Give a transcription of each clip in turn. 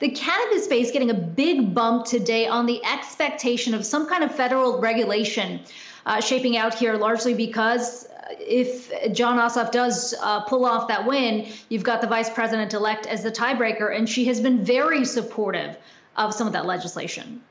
the cannabis space getting a big bump today on the expectation of some kind of federal regulation uh, shaping out here, largely because if Jon Ossoff does uh, pull off that win, you've got the vice president elect as the tiebreaker, and she has been very supportive of some of that legislation.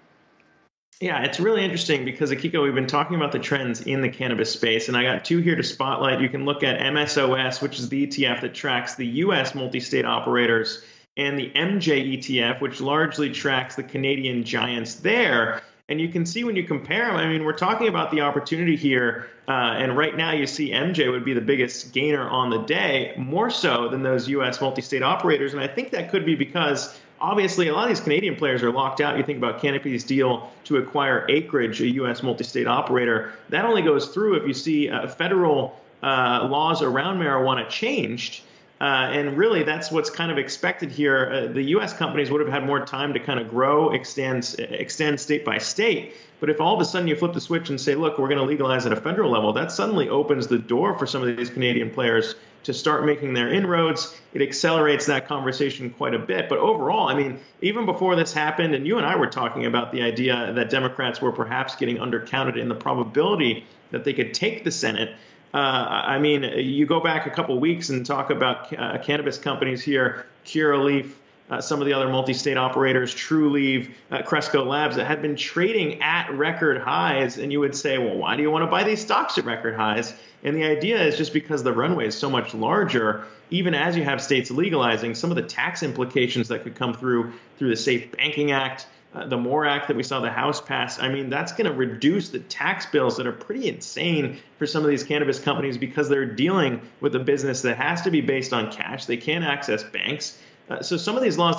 Yeah, it's really interesting because Akiko, we've been talking about the trends in the cannabis space, and I got two here to spotlight. You can look at MSOS, which is the ETF that tracks the U.S. multi-state operators, and the MJ ETF, which largely tracks the Canadian giants there. And you can see when you compare them, I mean, we're talking about the opportunity here. Uh, and right now, you see MJ would be the biggest gainer on the day, more so than those US multi state operators. And I think that could be because obviously a lot of these Canadian players are locked out. You think about Canopy's deal to acquire Acreage, a US multi state operator. That only goes through if you see uh, federal uh, laws around marijuana changed. Uh, and really, that's what's kind of expected here. Uh, the U.S. companies would have had more time to kind of grow, extend, extend state by state. But if all of a sudden you flip the switch and say, look, we're going to legalize at a federal level, that suddenly opens the door for some of these Canadian players to start making their inroads. It accelerates that conversation quite a bit. But overall, I mean, even before this happened, and you and I were talking about the idea that Democrats were perhaps getting undercounted in the probability that they could take the Senate. Uh, I mean, you go back a couple weeks and talk about uh, cannabis companies here, Curaleaf, uh, some of the other multi-state operators, Trulieve, uh, Cresco Labs, that had been trading at record highs, and you would say, well, why do you want to buy these stocks at record highs? And the idea is just because the runway is so much larger, even as you have states legalizing, some of the tax implications that could come through through the Safe Banking Act, uh, the MORE Act that we saw the House pass, I mean, that's going to reduce the tax bills that are pretty insane for some of these cannabis companies because they're dealing with a business that has to be based on cash. They can't access banks. Uh, so some of these laws